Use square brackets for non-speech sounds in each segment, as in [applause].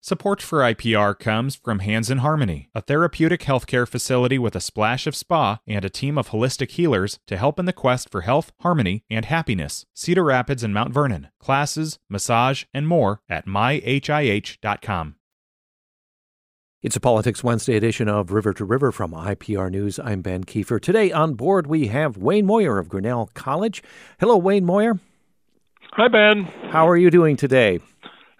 Support for IPR comes from Hands in Harmony, a therapeutic healthcare facility with a splash of spa and a team of holistic healers to help in the quest for health, harmony, and happiness. Cedar Rapids and Mount Vernon. Classes, massage, and more at myhih.com. It's a Politics Wednesday edition of River to River from IPR News. I'm Ben Kieffer. Today on board we have Wayne Moyer of Grinnell College. Hello, Wayne Moyer. Hi, Ben. How are you doing today?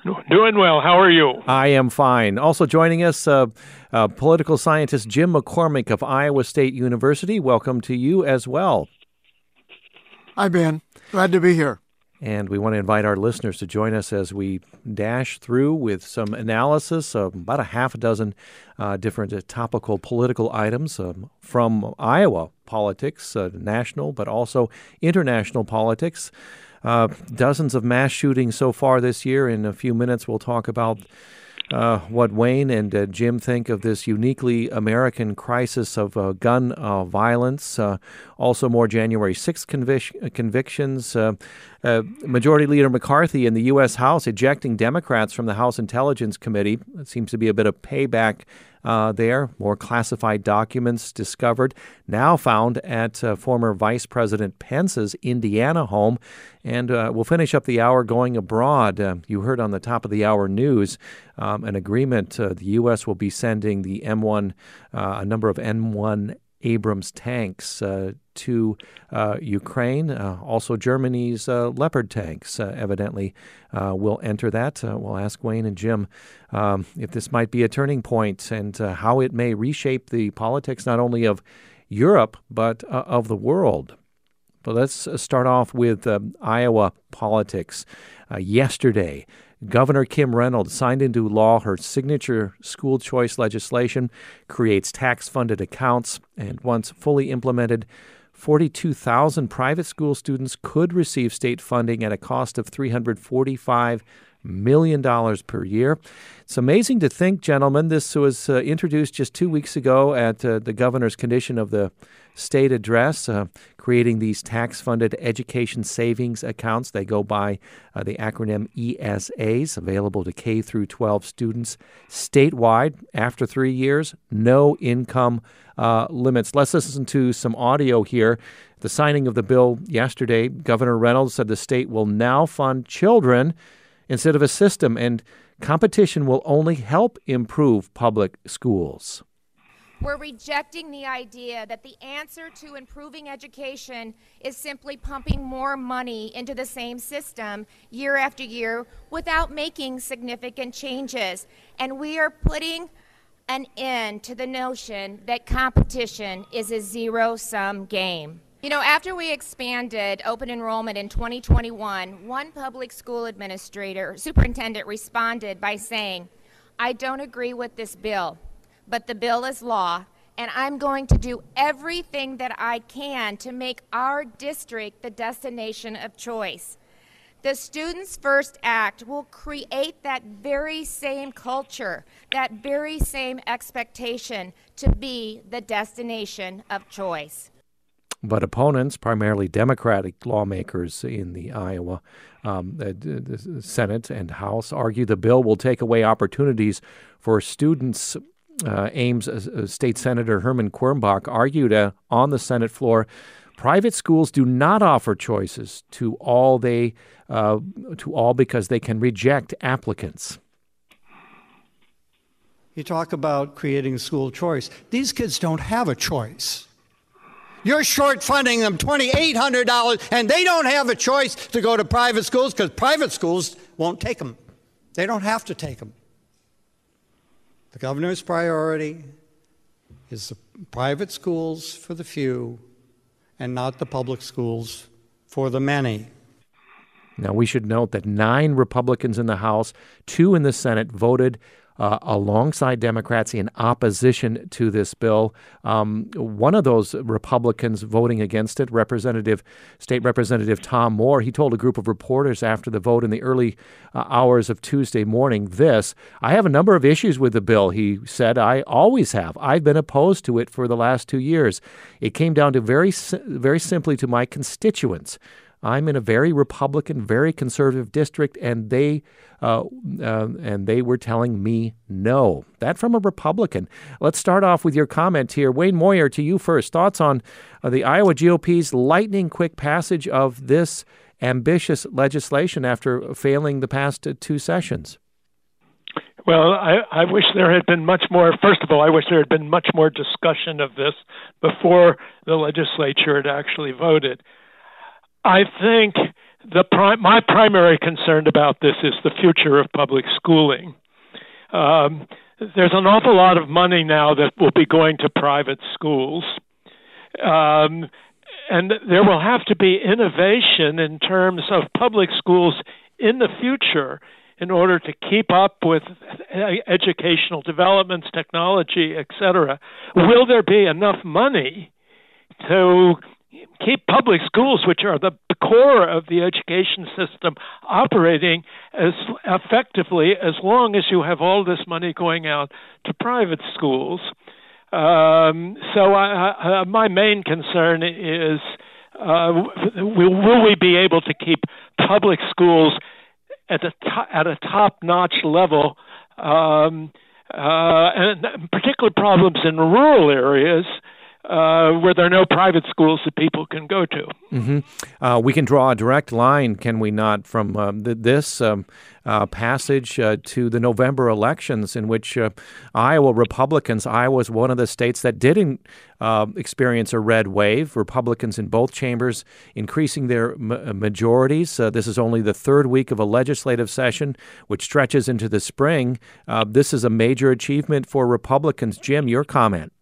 Doing well. How are you? I am fine. Also joining us, uh, uh, political scientist Jim McCormick of Iowa State University. Welcome to you as well. Hi, Ben. Glad to be here. And we want to invite our listeners to join us as we dash through with some analysis of about a half a dozen uh, different uh, topical political items um, from Iowa politics, uh, national, but also international politics. Uh, dozens of mass shootings so far this year. In a few minutes, we'll talk about uh, what Wayne and uh, Jim think of this uniquely American crisis of uh, gun uh, violence. Uh, also, more January 6th convic- convictions. Majority Leader McCarthy in the U.S. House ejecting Democrats from the House Intelligence Committee. It seems to be a bit of payback uh, there. More classified documents discovered, now found at uh, former Vice President Pence's Indiana home. And uh, we'll finish up the hour going abroad. Uh, you heard on the top of the hour news um, an agreement. Uh, the U.S. will be sending the M1, uh, a number of M1 Abrams tanks uh, to uh, Ukraine. Uh, also, Germany's uh, Leopard tanks uh, evidently uh, will enter that. we'll ask Wayne and Jim um, if this might be a turning point and how it may reshape the politics not only of Europe but of the world. But let's start off with Iowa politics. yesterday, Governor Kim Reynolds signed into law her signature school choice legislation, creates tax funded accounts, and once fully implemented, 42,000 private school students could receive state funding at a cost of $345 million dollars per year. It's amazing to think, gentlemen, this was uh, introduced just two weeks ago at uh, the governor's condition of the state address, uh, creating these tax funded education savings accounts. They go by uh, the acronym ESAs, available to K through 12 students statewide after three years, no income uh, limits. Let's listen to some audio here. The signing of the bill yesterday, Governor Reynolds said the state will now fund children instead of a system, and competition will only help improve public schools. We're rejecting the idea that the answer to improving education is simply pumping more money into the same system year after year without making significant changes. And we are putting an end to the notion that competition is a zero sum game. You know, after we expanded open enrollment in 2021, one public school administrator, superintendent, responded by saying, I don't agree with this bill but the bill is law, and I'm going to do everything that I can to make our district the destination of choice. The Students First Act will create that very same culture, that very same expectation to be the destination of choice. But opponents, primarily Democratic lawmakers in the Iowa um, the Senate and House, argue the bill will take away opportunities for students uh, Ames uh, State Senator Herman Quirmbach argued uh, on the Senate floor private schools do not offer choices to all they uh, to all because they can reject applicants. You talk about creating school choice. These kids don't have a choice. You're short funding them $2,800, and they don't have a choice to go to private schools because private schools won't take them. They don't have to take them. The governor's priority is the private schools for the few and not the public schools for the many. Now, we should note that nine Republicans in the House, two in the Senate voted uh, alongside Democrats in opposition to this bill. Um, one of those Republicans voting against it, Representative State Representative Tom Moore, he told a group of reporters after the vote in the early uh, hours of Tuesday morning this I have a number of issues with the bill, he said. I always have. I've been opposed to it for the last two years. It came down to very, very simply to my constituents. I'm in a very Republican, very conservative district, and they uh, uh, and they were telling me no. That from a Republican. Let's start off with your comment here, Wayne Moyer. To you first. Thoughts on uh, the Iowa GOP's lightning quick passage of this ambitious legislation after failing the past two sessions. Well, I, I wish there had been much more. First of all, I wish there had been much more discussion of this before the legislature had actually voted. I think the pri- my primary concern about this is the future of public schooling. Um, there's an awful lot of money now that will be going to private schools. Um, and there will have to be innovation in terms of public schools in the future in order to keep up with educational developments, technology, etc. Will there be enough money to keep public schools, which are the core of the education system, operating as effectively as long as you have all this money going out to private schools? Um, so I, I, my main concern is uh, will, will we be able to keep public schools at a to- at a top notch level? Um, uh, and particular problems in rural areas uh, where there are no private schools that people can go to. Mm-hmm. Uh, we can draw a direct line, can we not, from th- this um, uh, passage uh, to the November elections, in which uh, Iowa Republicans, Iowa is one of the states that didn't uh, experience a red wave. Republicans in both chambers increasing their ma- majorities. this is only the third week of a legislative session, which stretches into the spring. this is a major achievement for Republicans. Jim, your comment.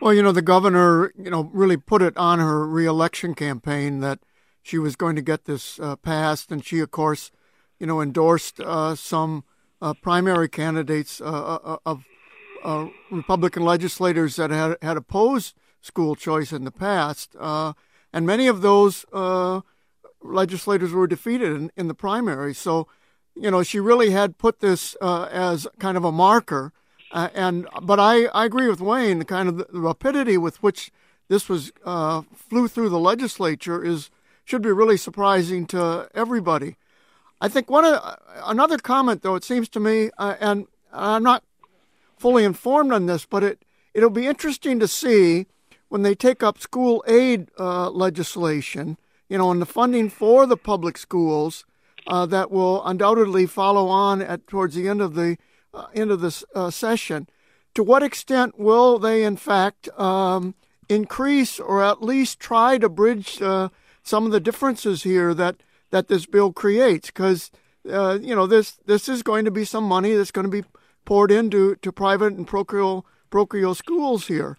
Well, you know, the governor, you know, really put it on her reelection campaign that she was going to get this uh, passed, and she, of course, you know, endorsed uh, some uh, primary candidates uh, uh, of uh, Republican legislators that had had opposed school choice in the past, and many of those legislators were defeated in, in, the primary. So, you know, she really had put this as kind of a marker uh, and but I, I agree with Wayne. The kind of the rapidity with which this was uh, flew through the legislature is should be really surprising to everybody. I think one of, another comment though it seems to me, uh, and I'm not fully informed on this, but it it'll be interesting to see when they take up school aid uh, legislation. You know, and the funding for the public schools uh, that will undoubtedly follow on at towards the end of the uh, of this uh, session. To what extent will they, in fact, um, increase or at least try to bridge uh, some of the differences here that, that this bill creates? Because uh, you know this this is going to be some money that's going to be poured into to private and parochial parochial schools here.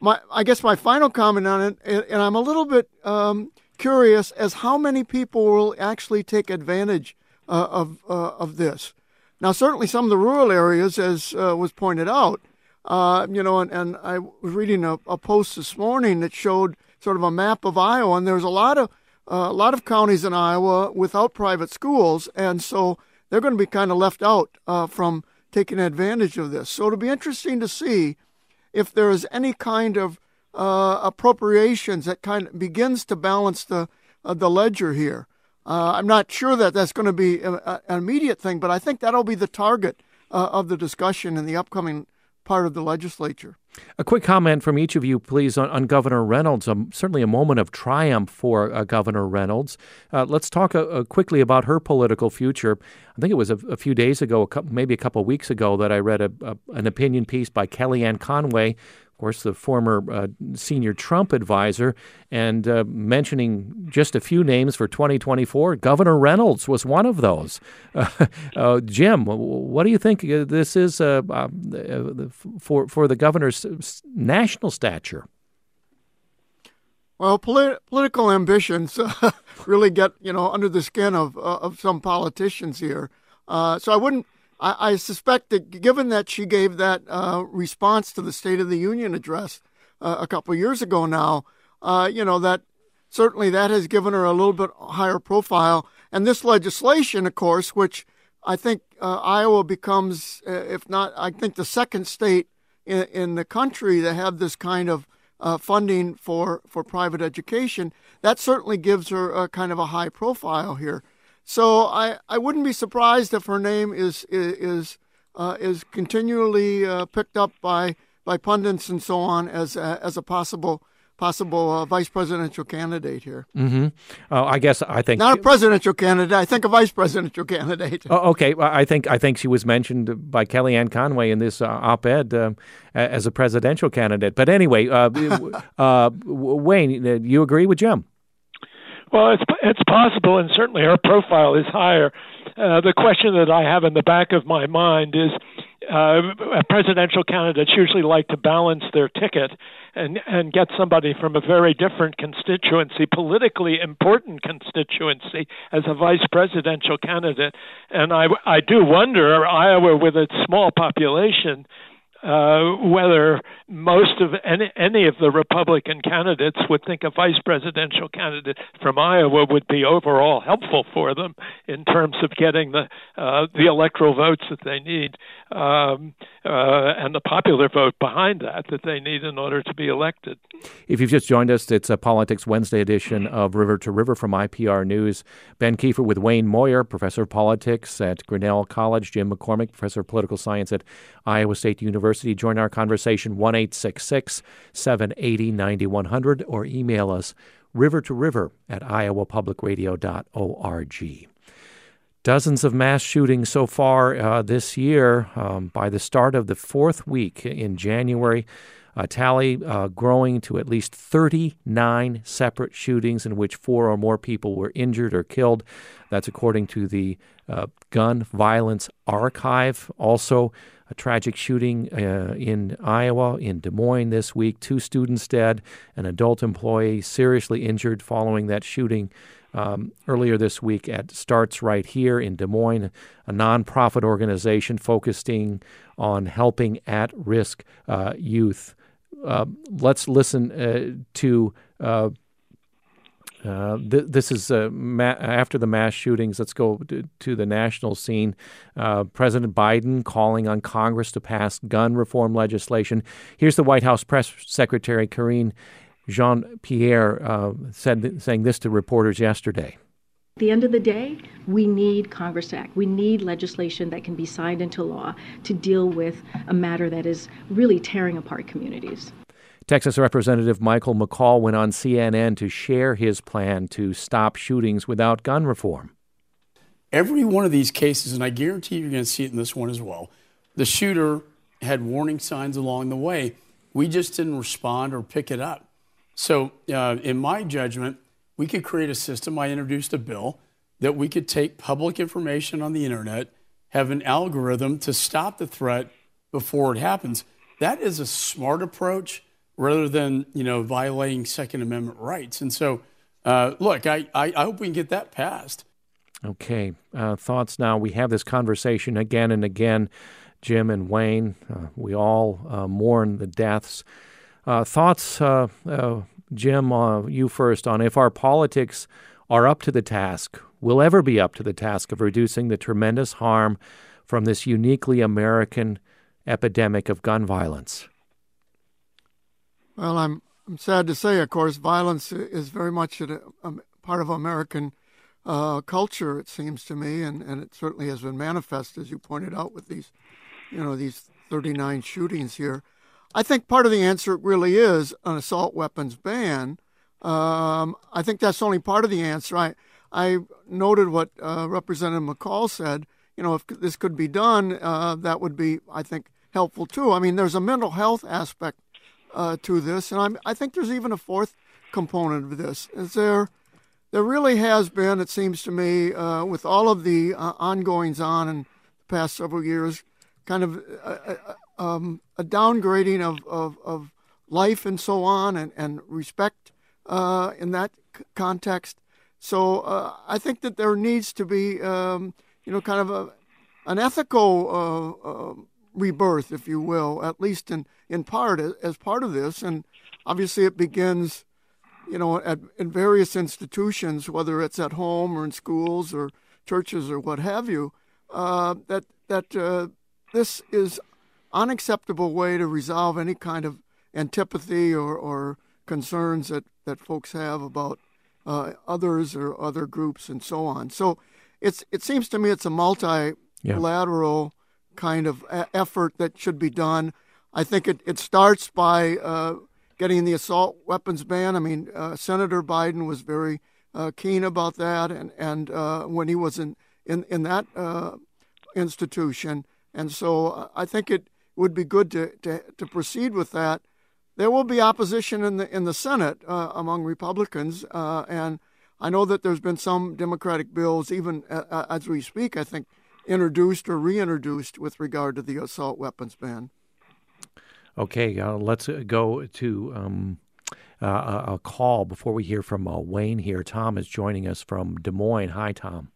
My I guess my final comment on it, and I'm a little bit um, curious as how many people will actually take advantage uh, of uh, of this. Now, certainly some of the rural areas, as uh, was pointed out, uh, you know, and, and, I was reading a, a, post this morning that showed sort of a map of Iowa, and there's a lot of uh, a lot of counties in Iowa without private schools, and so they're going to be kind of left out uh, from taking advantage of this. So it'll be interesting to see if there is any kind of uh, appropriations that kind of begins to balance the uh, the ledger here. Uh, I'm not sure that that's going to be a, a, an immediate thing, but I think that'll be the target uh, of the discussion in the upcoming part of the legislature. A quick comment from each of you, please, on, on Governor Reynolds. Um, certainly a moment of triumph for uh, Governor Reynolds. Uh, let's talk uh, uh, quickly about her political future. I think it was a, a few days ago, a couple, maybe a couple weeks ago, that I read a, an opinion piece by Kellyanne Conway of course, the former uh, senior Trump advisor, and uh, mentioning just a few names for 2024. Governor Reynolds was one of those. [laughs] Uh, Jim, what do you think uh, this is uh, uh, for for the governor's national stature? Well, polit- political ambitions [laughs] really get you know under the skin of of some politicians here. so I wouldn't I, I suspect that given that she gave that uh, response to the State of the Union address uh, a couple years ago now, uh, you know, that certainly that has given her a little bit higher profile. And this legislation, of course, which I think uh, Iowa becomes, uh, if not, I think the second state in, in, the country to have this kind of uh, funding for, for private education, that certainly gives her a kind of a high profile here. So I, I wouldn't be surprised if her name is is uh, is continually uh, picked up by by pundits and so on as a, as a possible possible uh, vice presidential candidate here. Mm-hmm. Uh, I guess I think not a presidential candidate. I think a vice presidential candidate. Oh, okay, I think I think she was mentioned by Kellyanne Conway in this uh, op-ed uh, as a presidential candidate. But anyway, uh, [laughs] uh, Wayne, you agree with Jim? Well, it's it's possible, and certainly her profile is higher. Uh, the question that I have in the back of my mind is, uh, presidential candidates usually like to balance their ticket and and get somebody from a very different constituency, politically important constituency, as a vice presidential candidate. And I I do wonder Iowa, with its small population uh, whether most of any, any of the Republican candidates would think a vice presidential candidate from Iowa would be overall helpful for them in terms of getting the uh, the electoral votes that they need um, uh, and the popular vote behind that that they need in order to be elected. If you've just joined us, it's a Politics Wednesday edition of River to River from IPR News. Ben Kieffer with Wayne Moyer, professor of politics at Grinnell College, Jim McCormick, professor of political science at Iowa State University. Join our conversation 1 780 9100 or email us river to river at iowapublicradio.org. Dozens of mass shootings so far uh, this year. Um, by the start of the fourth week in January, a tally uh, growing to at least 39 separate shootings in which four or more people were injured or killed. That's according to the uh, Gun Violence Archive. Also, a tragic shooting uh, in Iowa, in Des Moines this week. Two students dead, an adult employee seriously injured following that shooting um, earlier this week at Starts Right Here in Des Moines, a nonprofit organization focusing on helping at risk uh, youth. Uh, let's listen uh, to uh, th- this is uh, ma- after the mass shootings. Let's go to, to the national scene. Uh, President Biden calling on Congress to pass gun reform legislation. Here's the White House press secretary Karine Jean Pierre uh, said saying this to reporters yesterday. At the end of the day, we need Congress to Act. We need legislation that can be signed into law to deal with a matter that is really tearing apart communities. Texas Representative Michael McCaul went on CNN to share his plan to stop shootings without gun reform. Every one of these cases, and I guarantee you're going to see it in this one as well, the shooter had warning signs along the way. We just didn't respond or pick it up. So, uh, in my judgment, we could create a system. I introduced a bill that we could take public information on the internet, have an algorithm to stop the threat before it happens. That is a smart approach rather than you know violating Second Amendment rights. And so, uh, look, I, I, I, hope we can get that passed. Okay, uh, thoughts now. We have this conversation again and again, Jim and Wayne. Uh, we all uh, mourn the deaths. Uh, thoughts, uh, Jim, you first on if our politics are up to the task, will ever be up to the task of reducing the tremendous harm from this uniquely American epidemic of gun violence. Well, I'm I'm sad to say, of course, violence is very much a, a part of American uh, culture. It seems to me, and, and it certainly has been manifest, as you pointed out, with these, you know, these 39 shootings here. I think part of the answer really is an assault weapons ban. Um, I think that's only part of the answer. I I noted what uh, Representative McCaul said. You know, if this could be done, uh, that would be, I think, helpful too. I mean, there's a mental health aspect uh, to this, and I'm, I think there's even a fourth component of this. Is there? There really has been, it seems to me, uh, with all of the uh, ongoings on in the past several years, kind of a, uh, uh, um, a downgrading of, of, of, life and so on, and, and respect uh, in that c- context. So I think that there needs to be, um, you know, kind of a, an ethical rebirth, if you will, at least in, in part as part of this. And obviously, it begins, you know, at in various institutions, whether it's at home or in schools or churches or what have you. Uh, that that uh, this is unacceptable way to resolve any kind of antipathy or, or concerns that, that folks have about uh, others or other groups and so on. So it's it seems to me it's a multilateral. Kind of effort that should be done. I think it, it starts by uh, getting the assault weapons ban. I mean, uh, Senator Biden was very uh, keen about that, and and uh, when he was in in in that uh, institution, and so I think it would be good to, to to proceed with that there will be opposition in the in the Senate uh, among Republicans, uh, and I know that there's been some Democratic bills, even uh, uh as we speak, I think, introduced or reintroduced with regard to the assault weapons ban. Okay, uh, let's go to um, uh, a call before we hear from Wayne here. Tom is joining us from Des Moines. Hi, Tom.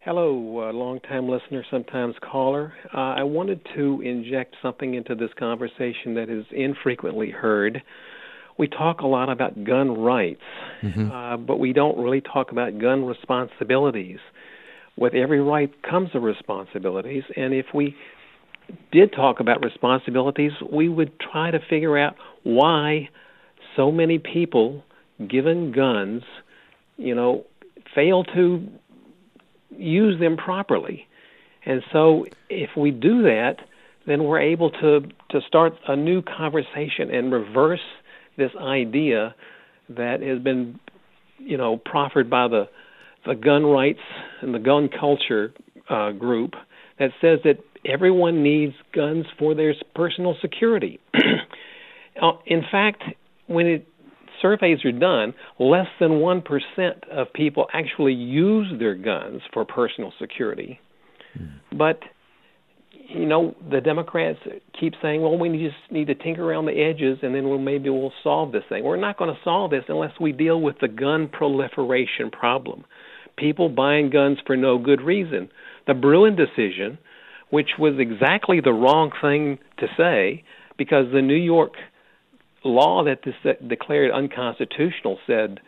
Hello, uh, long-time listener, sometimes caller. Uh, I wanted to inject something into this conversation that is infrequently heard. We talk a lot about gun rights, mm-hmm. uh, but we don't really talk about gun responsibilities. With every right comes a responsibilities, and if we did talk about responsibilities, we would try to figure out why so many people given guns, you know, fail to use them properly. And so if we do that, then we're able to to start a new conversation and reverse this idea that has been, you know, proffered by the the gun rights and the gun culture uh, group that says that everyone needs guns for their personal security. [clears throat] Uh, in fact, when it surveys are done, less than 1% of people actually use their guns for personal security. Mm. But you know, the Democrats keep saying, "Well, we just need to tinker around the edges, and then we'll maybe we'll solve this thing." We're not going to solve this unless we deal with the gun proliferation problem. People buying guns for no good reason. The Bruen decision, which was exactly the wrong thing to say, because the New York law that this that declared unconstitutional said,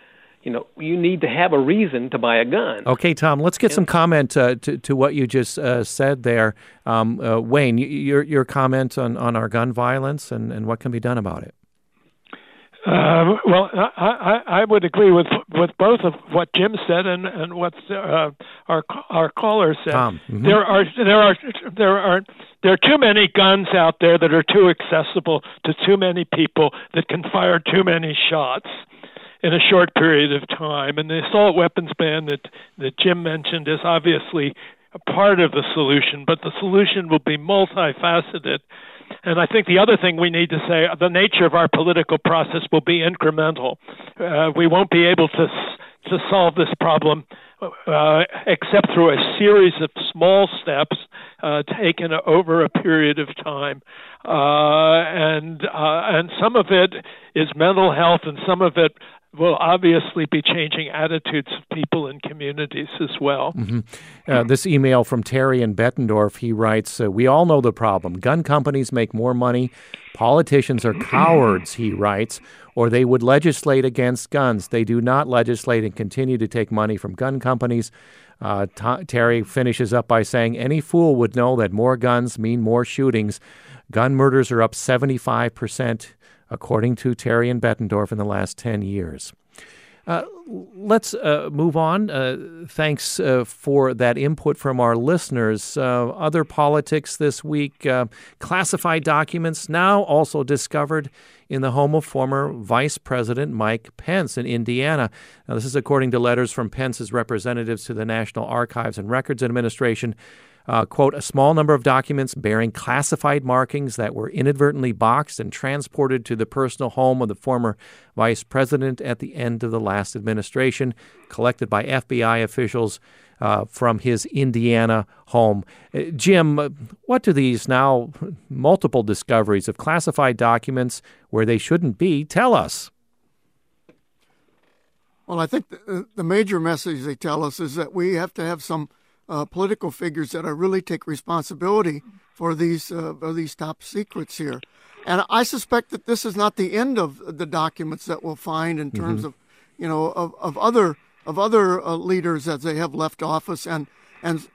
you know, you need to have a reason to buy a gun. Okay, Tom, let's get some comment uh, to, to what you just uh, said there. Um, uh, Wayne, your, your comment on, on our gun violence and, and what can be done about it. Uh, well, I, I, I would agree with with both of what Jim said and and what uh, our our caller said. Tom, mm-hmm. There are there are there are there are too many guns out there that are too accessible to too many people that can fire too many shots in a short period of time. And the assault weapons ban that that Jim mentioned is obviously a part of the solution, but the solution will be multifaceted and I think the other thing we need to say, the nature of our political process will be incremental. Uh, we won't be able to to solve this problem uh, except through a series of small steps uh, taken over a period of time, uh, and uh, and some of it is mental health, and some of it will obviously be changing attitudes of people and communities as well. Mm-hmm. Uh, this email from Terry in Bettendorf, he writes, uh, We all know the problem. Gun companies make more money. Politicians are cowards, he writes, or they would legislate against guns. They do not legislate and continue to take money from gun companies. Uh, T- Terry finishes up by saying, Any fool would know that more guns mean more shootings. Gun murders are up 75 percent according to Terry and Bettendorf in the last 10 years. Uh, let's uh, move on. Uh, thanks uh, for that input from our listeners. Uh, other politics this week uh, classified documents now also discovered in the home of former Vice President Mike Pence in Indiana. Now, this is according to letters from Pence's representatives to the National Archives and Records Administration uh, quote, a small number of documents bearing classified markings that were inadvertently boxed and transported to the personal home of the former vice president at the end of the last administration, collected by FBI officials uh, from his Indiana home. Uh, Jim, uh, what do these now multiple discoveries of classified documents where they shouldn't be tell us? Well, I think the, the major message they tell us is that we have to have some uh, political figures that are really take responsibility for these uh, for these top secrets here. And I suspect that this is not the end of the documents that we'll find in terms mm-hmm. of, you know, of, of other of other uh, leaders as they have left office and and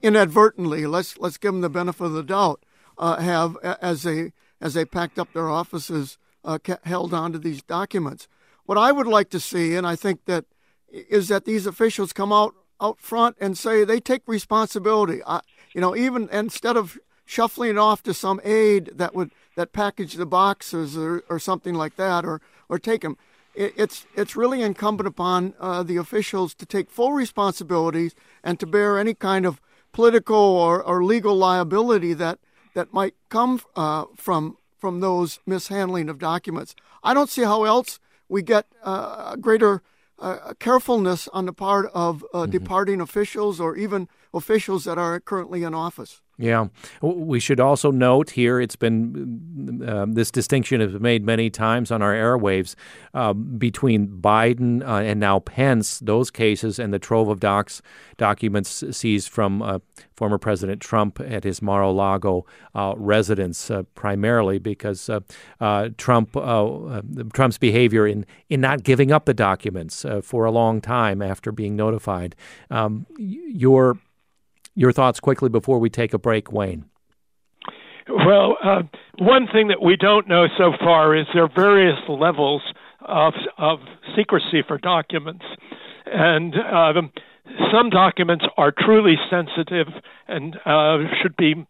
inadvertently, let's let's give them the benefit of the doubt, uh, have as they as they packed up their offices, uh, held on to these documents. What I would like to see, and I think that is that these officials come out out front and say they take responsibility. I, you know, even instead of shuffling it off to some aide that would that package the boxes or, or something like that, or or take them. It, it's it's really incumbent upon uh, the officials to take full responsibilities and to bear any kind of political or, or legal liability that that might come uh, from from those mishandling of documents. I don't see how else we get uh, greater uh, carefulness on the part of uh, mm-hmm. departing officials or even officials that are currently in office. Yeah. We should also note here it's been uh, this distinction has been made many times on our airwaves uh, between Biden uh, and now Pence, those cases, and the trove of docs, documents seized from uh, former President Trump at his Mar a Lago uh, residence, primarily because Trump Trump's behavior in, in not giving up the documents for a long time after being notified. Um, your your thoughts quickly before we take a break, Wayne. Well, uh, one thing that we don't know so far is there are various levels of, of secrecy for documents. And uh, some documents are truly sensitive and uh, should be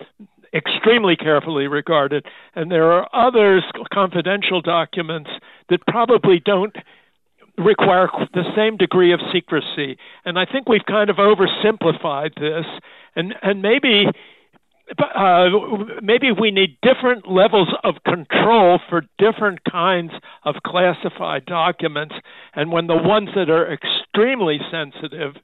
extremely carefully regarded. And there are others, confidential documents, that probably don't require the same degree of secrecy. And I think we've kind of oversimplified this, and and maybe. Uh, maybe we need different levels of control for different kinds of classified documents, and when the ones that are extremely sensitive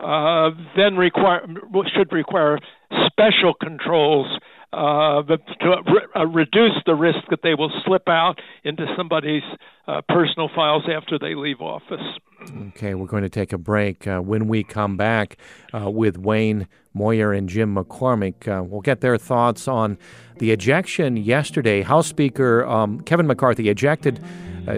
uh, then require should require special controls uh, to re- uh, reduce the risk that they will slip out into somebody's uh, personal files after they leave office. Okay, we're going to take a break. Uh, when we come back uh, with Wayne Moyer and Jim McCormick, uh, we'll get their thoughts on the ejection yesterday. House Speaker um, Kevin McCarthy ejected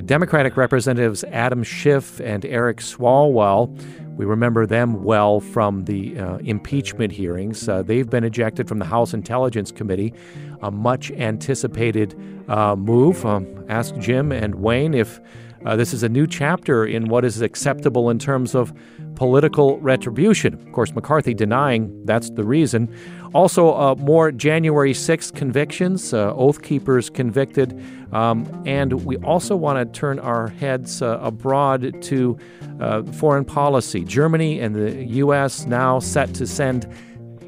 Democratic Representatives Adam Schiff and Eric Swalwell we remember them well from the uh, impeachment hearings. Uh, they've been ejected from the House Intelligence Committee, a much anticipated uh, move. Um, ask Jim and Wayne if uh, this is a new chapter in what is acceptable in terms of political retribution. Of course, McCarthy denying that's the reason. Also, uh, more January 6th convictions, uh, Oath Keepers convicted. Um, and we also want to turn our heads uh, abroad to uh, foreign policy. Germany and the U.S. now set to send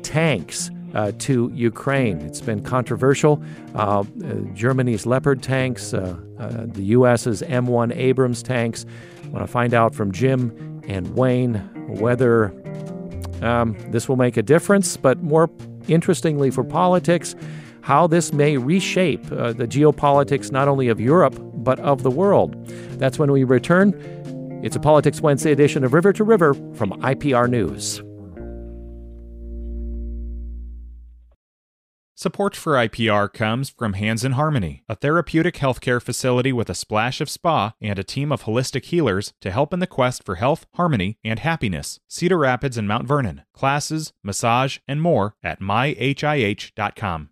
tanks. Uh, to Ukraine. It's been controversial. Uh, Germany's Leopard tanks, the U.S.'s M1 Abrams tanks. I want to find out from Jim and Wayne whether um, this will make a difference, but more interestingly for politics, how this may reshape uh, the geopolitics not only of Europe, but of the world. That's when we return. It's a Politics Wednesday edition of River to River from IPR News. Support for IPR comes from Hands in Harmony, a therapeutic healthcare facility with a splash of spa and a team of holistic healers to help in the quest for health, harmony, and happiness. Cedar Rapids and Mount Vernon. Classes, massage, and more at myhih.com.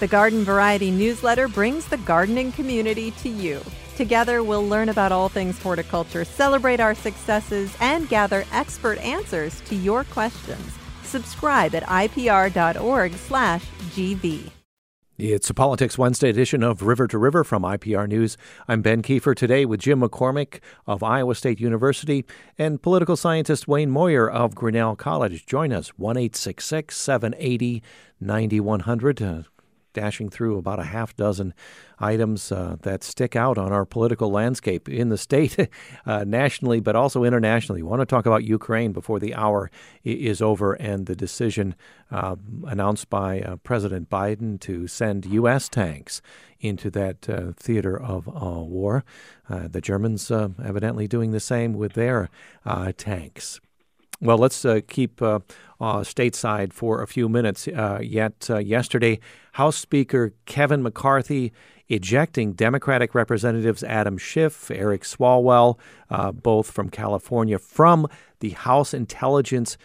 The Garden Variety newsletter brings the gardening community to you. Together, we'll learn about all things horticulture, celebrate our successes, and gather expert answers to your questions. Subscribe at ipr.org/gv. It's a Politics Wednesday edition of River to River from IPR News. I'm Ben Kieffer today with Jim McCormick of Iowa State University and political scientist Wayne Moyer of Grinnell College. Join us 1 780 9100 dashing through about a half dozen items uh, that stick out on our political landscape in the state, [laughs] uh, nationally, but also internationally. We want to talk about Ukraine before the hour is over and the decision uh, announced by uh, President Biden to send U.S. tanks into that uh, theater of uh, war. the Germans evidently doing the same with their tanks. Well, let's uh, keep uh, uh, stateside for a few minutes. Uh, yet uh, yesterday, House Speaker Kevin McCarthy ejecting Democratic Representatives Adam Schiff, Eric Swalwell, uh, both from California, from the House Intelligence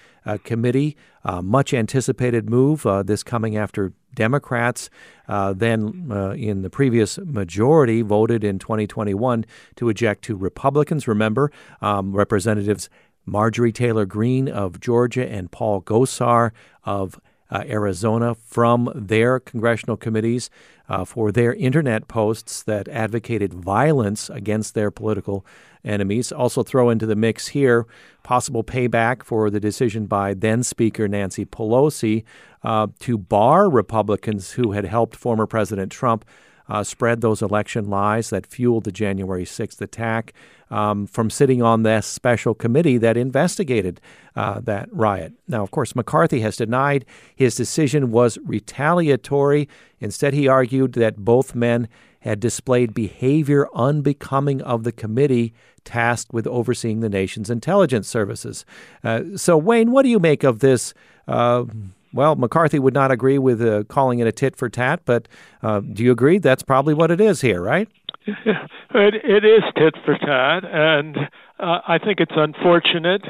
Committee. Much anticipated move, this coming after Democrats, uh, then uh, in the previous majority, voted in 2021 to eject two Republicans. Remember, um, Representatives Marjorie Taylor Greene of Georgia and Paul Gosar of uh, Arizona from their congressional committees uh, for their internet posts that advocated violence against their political enemies. Also, throw into the mix here possible payback for the decision by then Speaker Nancy Pelosi uh, to bar Republicans who had helped former President Trump uh, spread those election lies that fueled the January 6th attack um, from sitting on this special committee that investigated uh, that riot. Now, of course, McCarthy has denied his decision was retaliatory. Instead, he argued that both men had displayed behavior unbecoming of the committee tasked with overseeing the nation's intelligence services. Uh, so, Wayne, what do you make of this? Uh, well, McCarthy would not agree with uh, calling it a tit for tat, but uh, do you agree that's probably what it is here, right? it, it is tit for tat, and uh, I think it's unfortunate.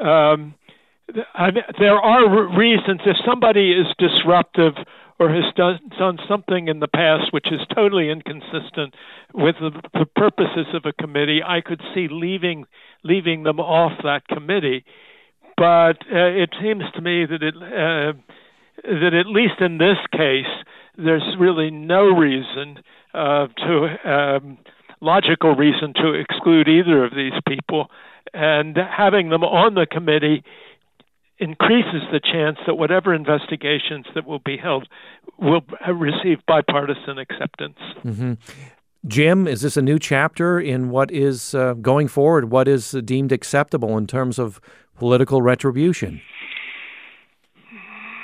Um, I mean, there are reasons if somebody is disruptive or has done, done something in the past which is totally inconsistent with the, the purposes of a committee, I could see leaving leaving them off that committee. But uh, it seems to me that it uh, that at least in this case, there's really no reason uh, to um, logical reason to exclude either of these people, and having them on the committee increases the chance that whatever investigations that will be held will receive bipartisan acceptance. Mm-hmm. Jim, is this a new chapter in what is uh, going forward? What is deemed acceptable in terms of political retribution?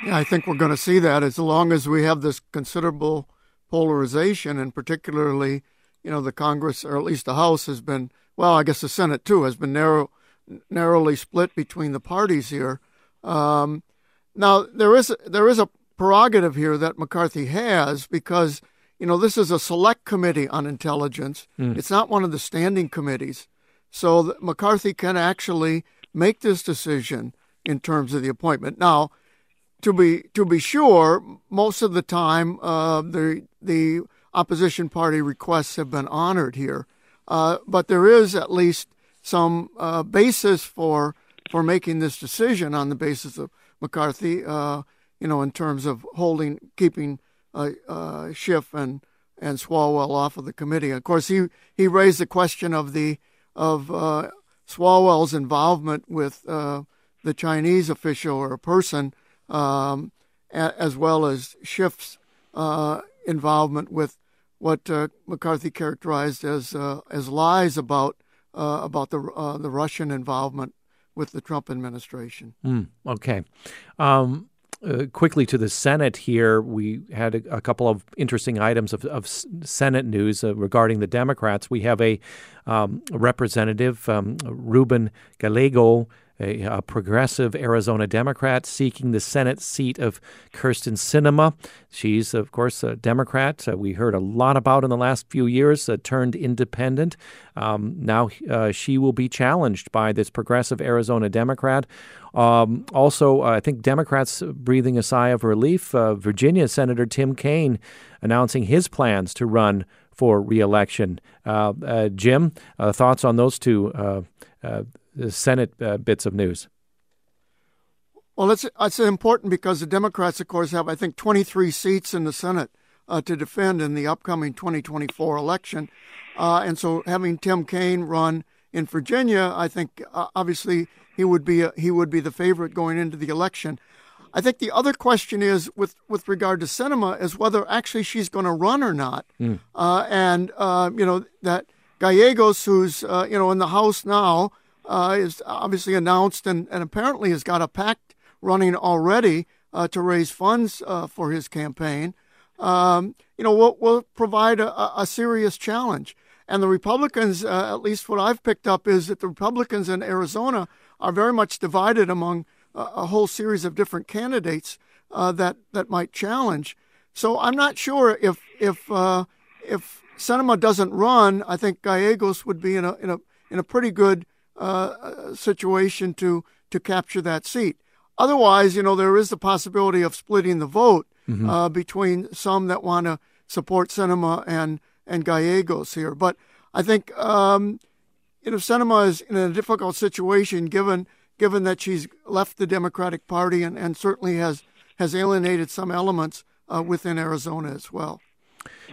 Yeah, I think we're going to see that as long as we have this considerable polarization, and particularly, you know, the Congress or at least the House has been, well, I guess the Senate too has been narrow, narrowly split between the parties here. Um, now there is there is a prerogative here that McCarthy has because you know this is a select committee on intelligence. Mm. It's not one of the standing committees, so McCarthy can actually make this decision in terms of the appointment. Now, to be to be sure, most of the time uh, the the opposition party requests have been honored here, uh, but there is at least some uh, basis for for making this decision on the basis of McCarthy. Uh, you know, in terms of holding, keeping Schiff and and Swalwell off of the committee. Of course, he he raised the question of the of uh, Swalwell's involvement with uh, the Chinese official or a person, um, a, as well as Schiff's uh, involvement with what uh, McCarthy characterized as as lies about about the the Russian involvement with the Trump administration. Mm, okay. Um, uh, quickly to the Senate here, we had a, a couple of interesting items of, of Senate news uh, regarding the Democrats. We have a um, representative, um, Ruben Gallego, a, a, progressive Arizona Democrat seeking the Senate seat of Kyrsten Sinema. She's, of course, a Democrat uh, we heard a lot about in the last few years, uh, turned independent. Um, now uh, she will be challenged by this progressive Arizona Democrat. Um, also, uh, I think Democrats breathing a sigh of relief. Uh, Virginia Senator Tim Kaine announcing his plans to run for reelection. Uh, Jim, thoughts on those two Senate uh, bits of news? Well, it's, it's important because the Democrats, of course, have, I think, 23 seats in the Senate uh, to defend in the upcoming 2024 election. Uh, and so having Tim Kaine run in Virginia, I think uh, obviously he would be a, he would be the favorite going into the election. I think the other question is with with regard to Sinema is whether actually she's going to run or not. Mm. and uh, you know that Gallegos, who's uh, you know in the House now, uh, is obviously announced and, and apparently has got a PAC running already uh, to raise funds uh, for his campaign, um, you know, will, will provide a, a, serious challenge. And the Republicans, uh, at least what I've picked up, is that the Republicans in Arizona are very much divided among a, whole series of different candidates uh, that that might challenge. So I'm not sure if if uh, if Sinema doesn't run, I think Gallegos would be in a in a in a pretty good uh, situation to to capture that seat. Otherwise, you know, there is the possibility of splitting the vote mm-hmm. uh, between some that want to support Sinema and and Gallegos here. But I think um, you know Sinema is in a difficult situation given given that she's left the Democratic Party and, and certainly has has alienated some elements uh, within Arizona as well.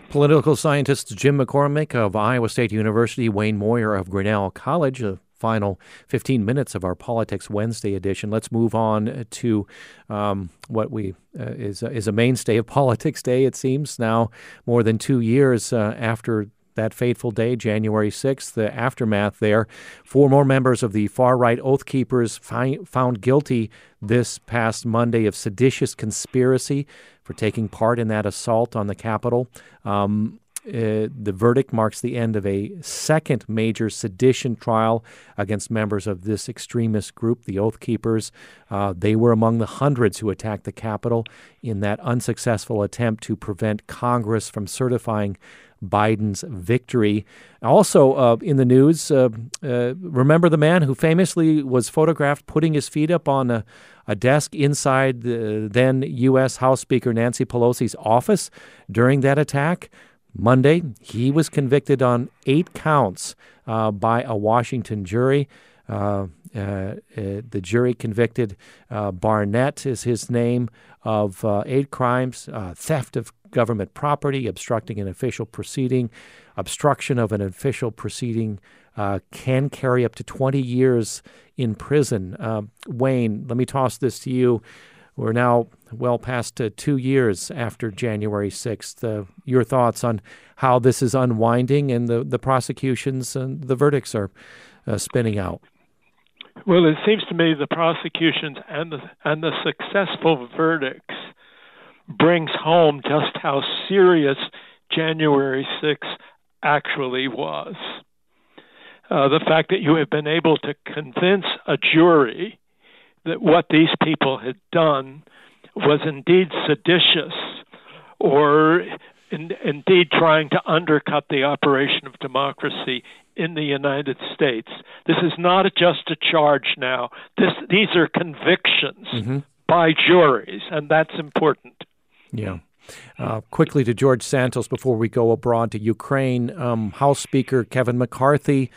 Political scientist Jim McCormick of Iowa State University, Wayne Moyer of Grinnell College, a final 15 minutes of our Politics Wednesday edition. Let's move on to um, what we uh, is is a mainstay of [laughs] Politics Day. It seems now more than two years uh, after that fateful day, January 6th, the aftermath there. Four more members of the far right Oath Keepers fi- found guilty this past Monday of seditious conspiracy for taking part in that assault on the Capitol. Um, uh, the verdict marks the end of a second major sedition trial against members of this extremist group, the Oath Keepers. Uh, they were among the hundreds who attacked the Capitol in that unsuccessful attempt to prevent Congress from certifying Biden's victory. Also, uh, in the news, uh, uh, remember the man who famously was photographed putting his feet up on a, a desk inside the then U.S. House Speaker Nancy Pelosi's office during that attack? Monday, he was convicted on eight counts uh, by a Washington jury. Uh, uh, uh, the jury convicted uh, Barnett, is his name, of uh, eight crimes theft of government property, obstructing an official proceeding, obstruction of an official proceeding. can carry up to 20 years in prison. Wayne, let me toss this to you. We're now well past uh, two years after January 6th. Uh, your thoughts on how this is unwinding and the, the prosecutions and the verdicts are uh, spinning out? Well, it seems to me the prosecutions and the and the successful verdicts brings home just how serious January 6th actually was. Uh, the fact that you have been able to convince a jury that what these people had done was indeed seditious or in, indeed trying to undercut the operation of democracy in the United States. This is not just a charge now. This, these are convictions mm-hmm. by juries, and that's important. Yeah. Uh, quickly to George Santos before we go abroad to Ukraine. Um, House Speaker Kevin McCarthy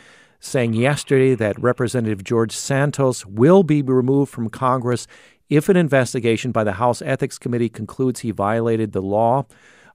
saying yesterday that Representative George Santos will be removed from Congress if an investigation by the House Ethics Committee concludes he violated the law.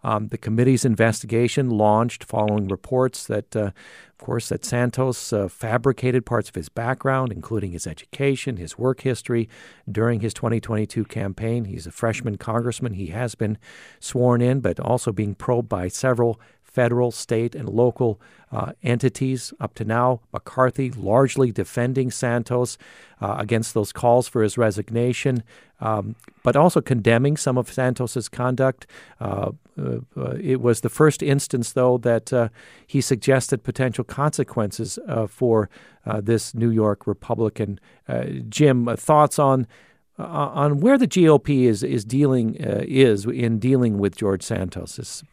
Um, the committee's investigation launched following reports that, uh, of course, that Santos uh, fabricated parts of his background, including his education, his work history, during his 2022 campaign. He's a freshman congressman. He has been sworn in, but also being probed by several federal, state, and local uh, entities. Up to now, McCarthy largely defending Santos uh, against those calls for his resignation, um, but also condemning some of Santos's conduct. Uh, uh, uh it was the first instance, though, that uh, he suggested potential consequences for this New York Republican. Jim, thoughts on on where the GOP is is dealing is in dealing with George Santos,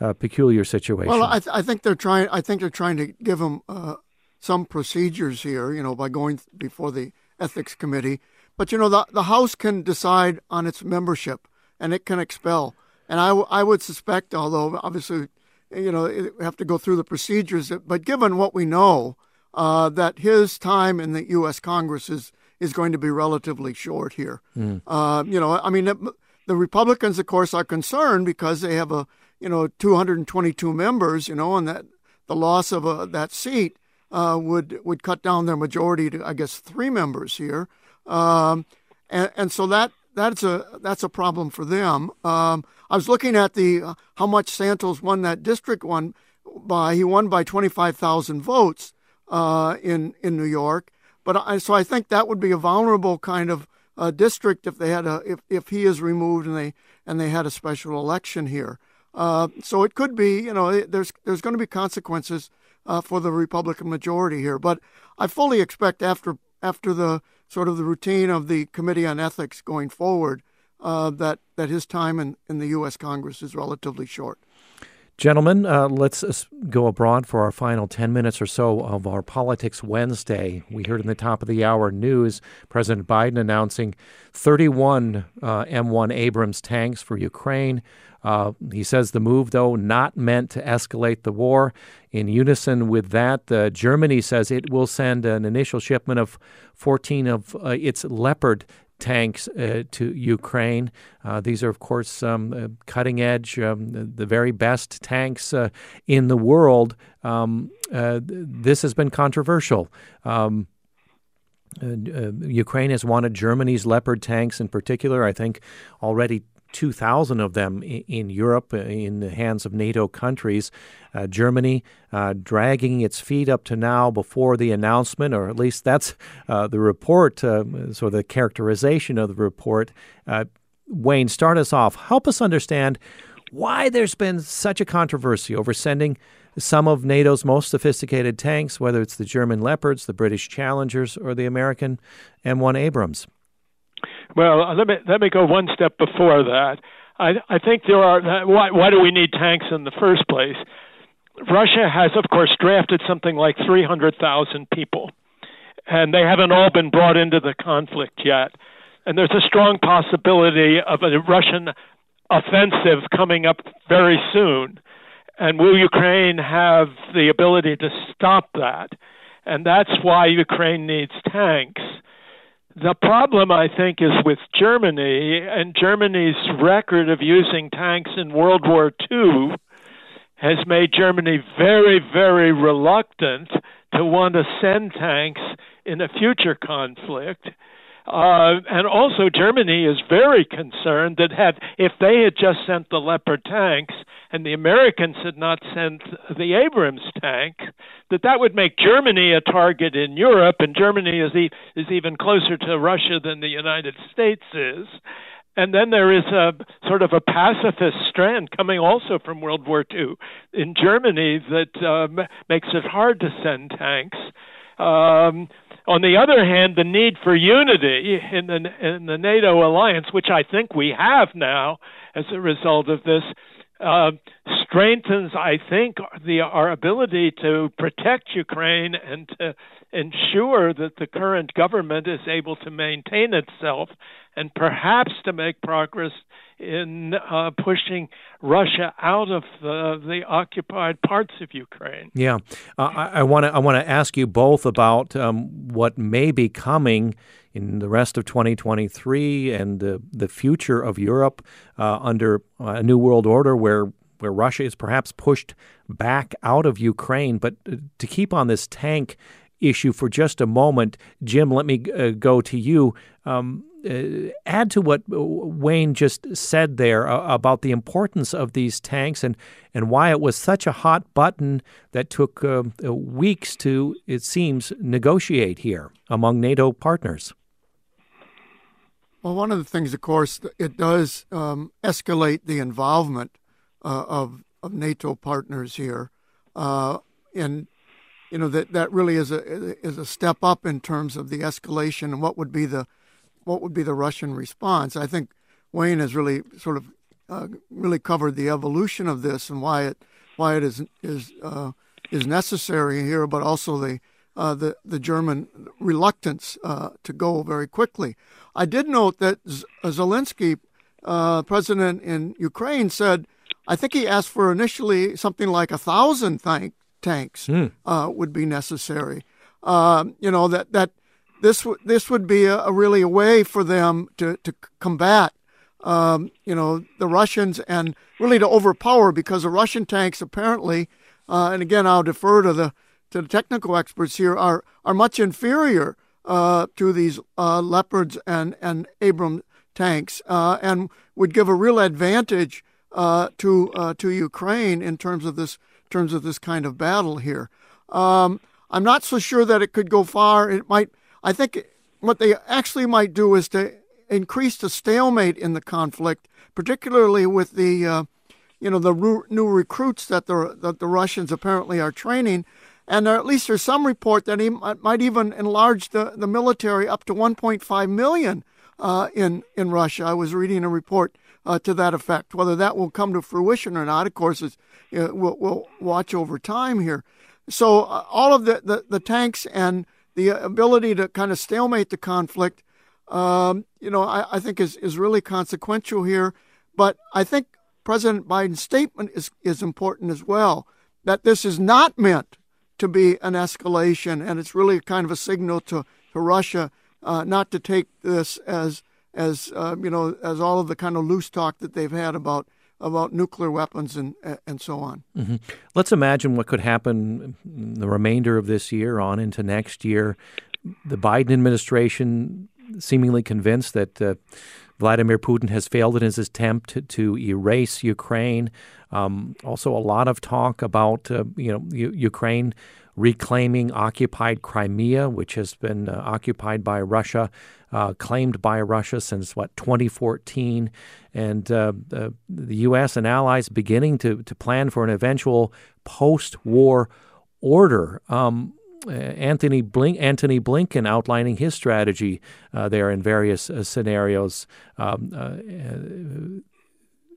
uh, peculiar situation. Well, I, th- I, think they're trying. I think they're trying to give him uh, some procedures here. You know, by going before the ethics committee. But you know, the the House can decide on its membership, and it can expel. And I, w- I would suspect, although obviously, you know, it have to go through the procedures. But given what we know, uh, that his time in the U.S. Congress is is going to be relatively short here. Mm. you know, I mean, the Republicans, of course, are concerned because they have a you know 222 members, you know, and that the loss of a, that seat uh, would would cut down their majority to I guess three members here, um, and, and so that that's a that's a problem for them. Um, I was looking at the uh, how much Santos won that district one by. He won by 25,000 votes uh, in in New York, but I, so I think that would be a vulnerable kind of uh, district if they had a if, if he is removed and they and they had a special election here. Uh, so it could be, you know, there's there's going to be consequences uh, for the Republican majority here. But I fully expect after after the sort of the routine of the Committee on Ethics going forward uh, that that his time in, in the U.S. Congress is relatively short. Gentlemen, uh, let's go abroad for our final 10 minutes or so of our Politics Wednesday. We heard in the top of the hour news President Biden announcing 31 uh, M1 Abrams tanks for Ukraine. Uh, he says the move, though, not meant to escalate the war. In unison with that, uh, Germany says it will send an initial shipment of 14 of uh, its Leopard tanks uh, to Ukraine. Uh, these are, of course, um, cutting edge, um, the, the, very best tanks uh, in the world. Um, uh, this has been controversial. Um, uh, Ukraine has wanted Germany's Leopard tanks in particular. I think already 2,000 of them in, Europe uh, in the hands of NATO countries. Uh, Germany uh, dragging its feet up to now before the announcement, or at least that's uh, the report, uh, of the characterization of the report. Uh, Wayne, start us off. Help us understand why there's been such a controversy over sending some of NATO's most sophisticated tanks, whether it's the German Leopards, the British Challengers, or the American M1 Abrams. Well, uh, let me let me go one step before that. I I think there are uh, why why do we need tanks in the first place? Russia has of course drafted something like 300,000 people and they haven't all been brought into the conflict yet. And there's a strong possibility of a Russian offensive coming up very soon. And will Ukraine have the ability to stop that? And that's why Ukraine needs tanks. The problem, I think, is with Germany and Germany's record of using tanks in World War II has made Germany very, very reluctant to want to send tanks in a future conflict. Uh, and also, Germany is very concerned that had if they had just sent the Leopard tanks and the Americans had not sent the Abrams tank, that that would make Germany a target in Europe, and Germany is e- is even closer to Russia than the United States is. And then there is a sort of a pacifist strand coming also from World War II in Germany that um, makes it hard to send tanks. Um, on the other hand, the need for unity in the in the NATO alliance, which I think we have now as a result of this, uh, strengthens, I think, the our ability to protect Ukraine and to ensure that the current government is able to maintain itself and perhaps to make progress in uh, pushing Russia out of the, the, occupied parts of Ukraine. Yeah, uh, I want to I want to ask you both about um, what may be coming in the rest of 2023 and the the future of Europe uh, under a new world order where where Russia is perhaps pushed back out of Ukraine. But uh, to keep on this tank issue for just a moment, Jim, let me uh, go to you. Um, add to what uh, Wayne just said there uh, about the importance of these tanks and, and why it was such a hot button that took uh, uh weeks to, it seems, negotiate here among NATO partners. Well, one of the things, of course, it does um, escalate the involvement uh, of, of NATO partners here. and you know that that really is a is a step up in terms of the escalation and what would be the what would be the Russian response. I think Wayne has really sort of uh, really covered the evolution of this and why it why it is is uh, is necessary here, but also the uh, the the German reluctance uh, to go very quickly. I did note that Z- Zelensky, uh, president in Ukraine, said I think he asked for initially something like a thousand tank, tanks mm. would be necessary. Um, you know that that this this would be a, a, really a way for them to to combat um, you know the Russians and really to overpower because the Russian tanks apparently uh, and again I'll defer to the to the technical experts here are are much inferior uh, to these uh, Leopards and and Abram tanks uh, and would give a real advantage uh, to uh, to Ukraine in terms of this terms of this kind of battle here. Um, I'm not so sure that it could go far. It might I think what they actually might do is to increase the stalemate in the conflict, particularly with the, uh, you know, the new recruits that the that the Russians apparently are training, and at least there's some report that he might even enlarge the, the military up to 1.5 million uh, in in Russia. I was reading a report uh, to that effect. Whether that will come to fruition or not, of course, is uh, we'll, we'll, watch over time here. So uh, all of the, the, the tanks and the ability to kind of stalemate the conflict, um, you know, I, I think is is really consequential here. But I think President Biden's statement is is important as well. That this is not meant to be an escalation, and it's really kind of a signal to to Russia uh, not to take this as as uh, you know as all of the kind of loose talk that they've had about about nuclear weapons and and so on. Mm-hmm. Let's imagine what could happen the remainder of this year on into next year. The Biden administration seemingly convinced that uh, Vladimir Putin has failed in his attempt to, to erase Ukraine. Um, also, a lot of talk about uh, you know U- Ukraine reclaiming occupied Crimea, which has been uh, occupied by Russia, uh, claimed by Russia since what 2014, and uh, the U.S. and allies beginning to to plan for an eventual post-war order. Um, Anthony Blink, Antony Blinken outlining his strategy uh, there in various uh, scenarios. Um, uh,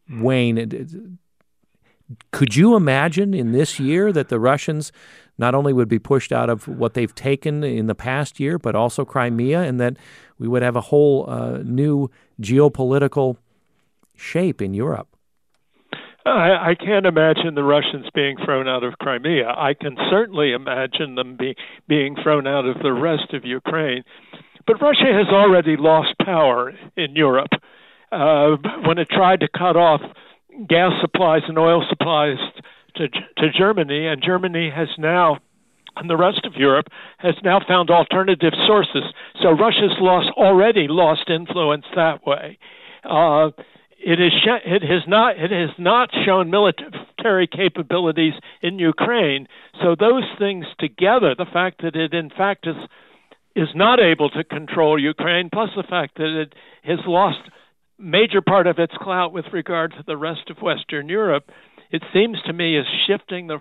Wayne, could you imagine in this year that the Russians not only would be pushed out of what they've taken in the past year, but also Crimea, and that we would have a whole uh, new geopolitical shape in Europe? I, I can't imagine the Russians being thrown out of Crimea. I can certainly imagine them be, being thrown out of the rest of Ukraine. But Russia has already lost power in Europe. Uh, when it tried to cut off gas supplies and oil supplies to, to Germany, and Germany has now and the rest of Europe has now found alternative sources. So Russia's lost already lost influence that way. Uh, it is it has not it has not shown military capabilities in Ukraine. So those things together, the fact that it in fact is is not able to control Ukraine, plus the fact that it has lost major part of its clout with regard to the rest of Western Europe, it seems to me is shifting the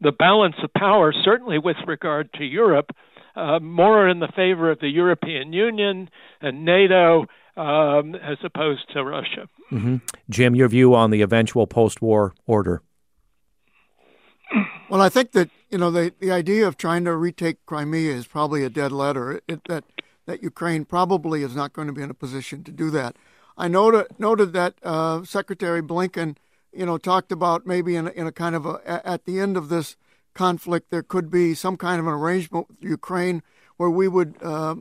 the balance of power, certainly with regard to Europe, uh, more in the favor of the European Union and NATO um, as opposed to Russia. Mm-hmm. Jim, your view on the eventual post-war order? Well, I think that you know the the idea of trying to retake Crimea is probably a dead letter. It, that that Ukraine probably is not going to be in a position to do that. I noted noted that uh, Secretary Blinken, you know, talked about maybe in a, in a kind of a, at the end of this conflict there could be some kind of an arrangement with Ukraine where we would uh,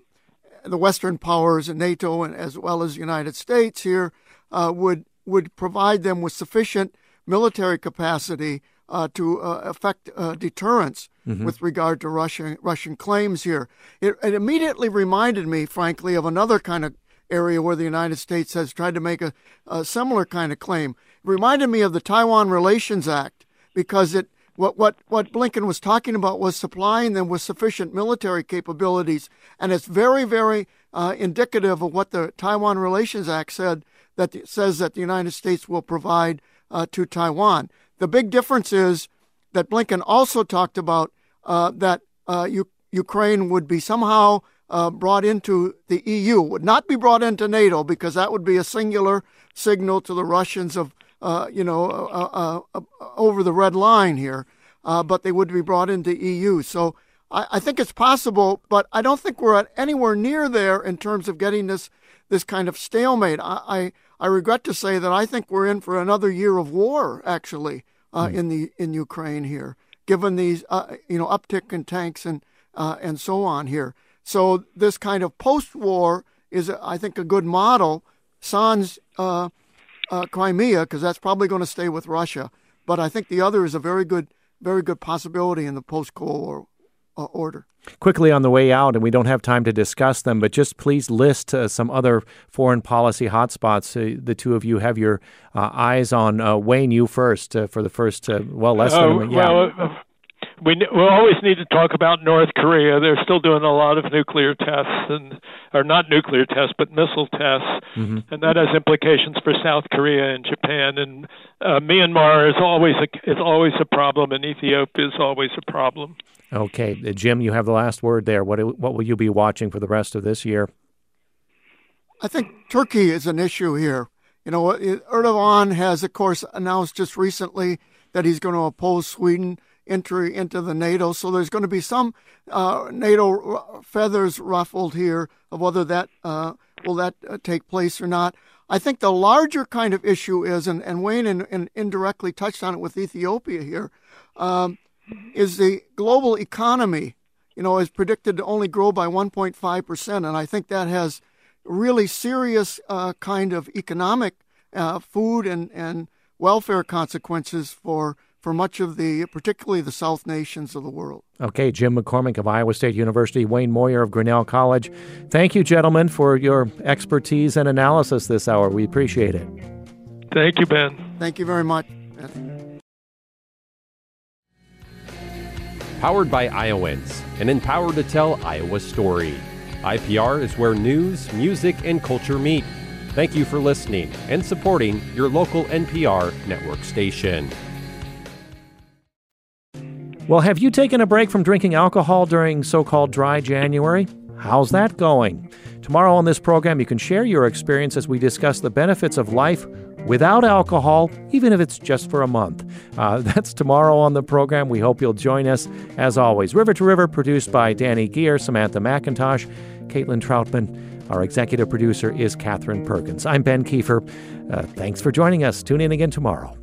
the Western powers and NATO and as well as the United States here uh, would would provide them with sufficient military capacity uh, to uh, effect uh, deterrence mm-hmm. with regard to Russian Russian claims here. It, it, immediately reminded me, frankly, of another kind of area where the United States has tried to make a, a similar kind of claim. Reminded me of the Taiwan Relations Act because it what, what, what Blinken was talking about was supplying them with sufficient military capabilities. And it's very, very uh, indicative of what the Taiwan Relations Act said that the, says that the United States will provide uh, to Taiwan. The big difference is that Blinken also talked about uh, that uh, U- Ukraine would be somehow uh, brought into the EU, would not be brought into NATO because that would be a singular signal to the Russians of uh, you know, uh, uh, over the red line here, but they would be brought into EU. So I, I, think it's possible, but I don't think we're at anywhere near there in terms of getting this this kind of stalemate. I, I, I regret to say that I think we're in for another year of war, actually, mm. in the in Ukraine here, given these you know uptick in tanks and and so on here. So this kind of post-war is, I think, a good model. Sans uh, uh, Crimea because that's probably going to stay with Russia. But I think the other is a very good, very good possibility in the post-Cold War uh, order. Quickly on the way out, and we don't have time to discuss them, but just please list uh, some other foreign policy hotspots. Uh, the two of you have your uh, eyes on. Uh, Wayne, you first for the first, well, less than a yeah. Well, we we always need to talk about North Korea. They're still doing a lot of nuclear tests and or not nuclear tests, but missile tests, mm-hmm. and that has implications for South Korea and Japan. And uh, Myanmar is always a, is always a problem, and Ethiopia is always a problem. Okay, uh, Jim, you have the last word there. What what will you be watching for the rest of this year? I think Turkey is an issue here. You know, Erdogan has, of course, announced just recently that he's going to oppose Sweden entry into the NATO. So there's going to be some uh, NATO feathers ruffled here of whether that uh, will that uh, take place or not. I think the larger kind of issue is, and, and Wayne in, in indirectly touched on it with Ethiopia here, um, is the global economy. You know, is predicted to only grow by 1.5 percent, and I think that has really serious uh, kind of economic, uh, food and and welfare consequences for for much of the, particularly the South nations of the world. Okay, Jim McCormick of Iowa State University, Wayne Moyer of Grinnell College. Thank you, gentlemen, for your expertise and analysis this hour. We appreciate it. Thank you, Ben. Thank you very much. Powered by Iowans and empowered to tell Iowa's story. IPR is where news, music, and culture meet. Thank you for listening and supporting your local NPR network station. Well, have you taken a break from drinking alcohol during so called dry January? How's that going? Tomorrow on this program, you can share your experience as we discuss the benefits of life without alcohol, even if it's just for a month. Uh, [laughs] that's tomorrow on the program. We hope you'll join us. As always, River to River, produced by Dani Gehr, Samantha McIntosh, Caitlin Troutman. Our executive producer is Katherine Perkins. I'm Ben Kieffer. Uh, thanks for joining us. Tune in again tomorrow.